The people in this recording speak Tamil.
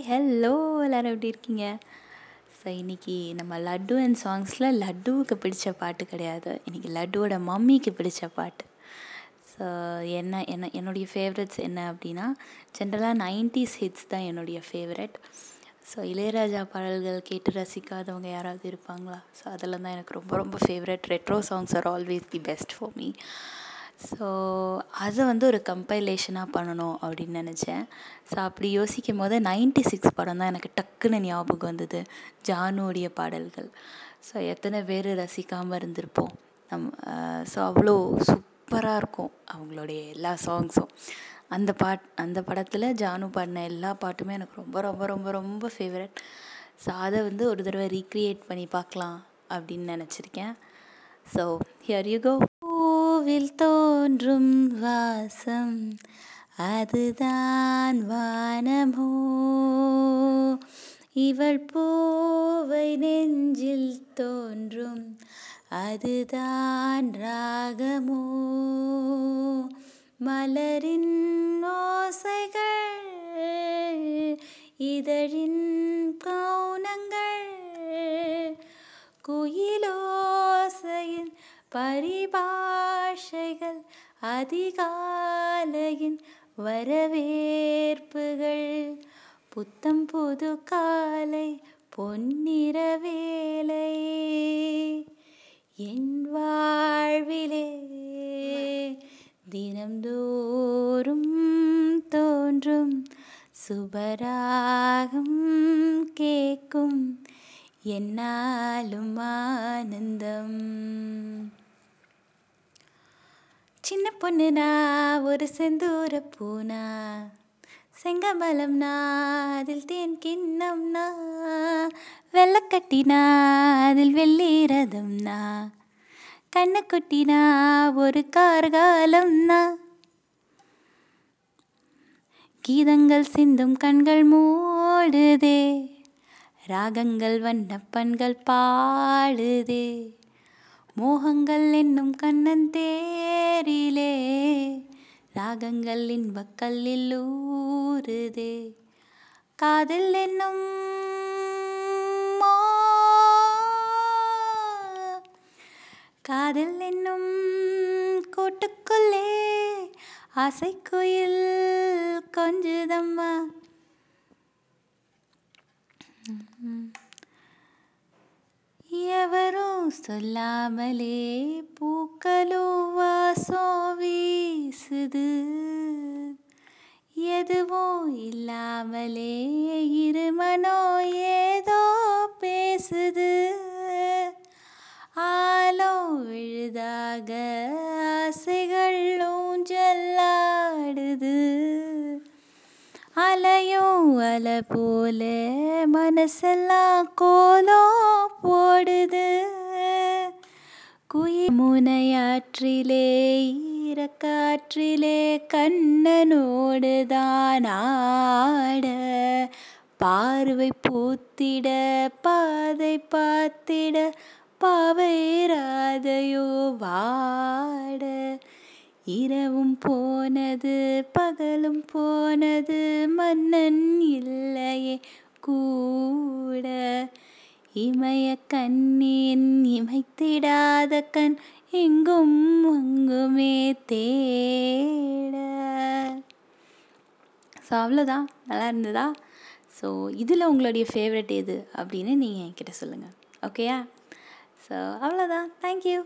ஹாய் ஹலோ எல்லோரும் எப்படி இருக்கீங்க? ஸோ இன்றைக்கி நம்ம லட்டு அண்ட் சாங்ஸில் லட்டுவுக்கு பிடிச்ச பாட்டு கிடையாது. இன்றைக்கி லட்டுவோட மம்மிக்கு பிடிச்ச பாட்டு. ஸோ என்ன என்ன என்னுடைய ஃபேவரட்ஸ் என்ன அப்படின்னா ஜென்ரலாக நைன்டிஸ் ஹிட்ஸ் தான் என்னுடைய ஃபேவரட் ஸோ இளையராஜா பாடல்கள் கேட்டு ரசிக்காதவங்க யாராவது இருப்பாங்களா? ஸோ அதெல்லாம் தான் எனக்கு ரொம்ப ரொம்ப favourite retro songs are always the best for me so அதை வந்து ஒரு கம்பைலேஷனாக பண்ணணும் அப்படின்னு நினச்சேன். ஸோ அப்படி யோசிக்கும் போது நைன்டி சிக்ஸ் படம் தான் எனக்கு டக்குன்னு ஞாபகம் வந்தது. ஜானுடைய பாடல்கள். ஸோ எத்தனை பேர் ரசிக்காமல் இருந்திருப்போம். நம் ஸோ அவ்வளோ சூப்பராக இருக்கும் அவங்களுடைய எல்லா சாங்ஸும் அந்த பாட் அந்த படத்தில் ஜானு பாடின எல்லா பாட்டுமே எனக்கு ரொம்ப ரொம்ப ரொம்ப ரொம்ப ஃபேவரட் ஸோ அதை வந்து ஒரு தடவை ரீக்ரியேட் பண்ணி பார்க்கலாம் அப்படின்னு நினச்சிருக்கேன். ஸோ ஹியர் யூ கோ பூவில் தோன்றும் வாசம் அதுதான் வானமோ. இவள் பூவை நெஞ்சில் தோன்றும் அதுதான் ராகமோ. மலரின் ஓசைகள் இதழின் கவுனங்கள் குயில் பரிபாஷைகள் அதிகாலையின் வரவேற்புகள். புத்தம் புது காலை பொன்னிற வேலை என் வாழ்விலே தினம்தோறும் தோன்றும் சுபராகம் கேட்கும். என்னாலும் ஆனந்தம். சின்ன பொண்ணுனா ஒரு செந்தூர பூனா. செங்கமலம்னா அதில் தேன் கிண்ணம்னா. வெள்ளக்கட்டினா அதில் வெள்ளீரதம்னா கண்ணு குட்டினா ஒரு கார்காலம்னா கீதங்கள் சிந்தும் கண்கள் மூடுதே. ராகங்கள் வண்ணப்பண்கள் பாடுதே. மோகங்கள் என்னும் கண்ணன் தேரிலே ராகங்கள் இன்பக்கல்லில் ஊறுதே காதல் என்னும் காதல் என்னும் கூட்டுக்குள்ளே ஆசைக்குயில் கொஞ்சுதம்மா. எவரும் சொல்லாமலே பூக்களோ வாசம் வீசுது. எதுவும் இல்லாமலே இருமனோ ஏதோ பேசுது. ஆலோ விழுதாக ஆசைகள் அலையும் அலை போல மனசெல்லாம் கோலம் போடுது. குயி முனையாற்றிலே ஈரக்காற்றிலே கண்ணனோடு தான் ஆட. பார்வை பூத்திட பாதை பார்த்திட பாவை ராதையோ வாட. இரவும் போனது பகலும் போனது மன்னன் இல்லையே கூட. இமய கண்ணின் இமைத்திடாத கண் எங்கும் அங்குமே தேட. ஸோ அவ்வளோதான். நல்லா இருந்ததா? ஸோ இதில் உங்களுடைய ஃபேவரட் எது அப்படின்னு நீங்கள் என்கிட்ட சொல்லுங்கள் ஓகேயா ஸோ அவ்வளோதான். தேங்க்யூ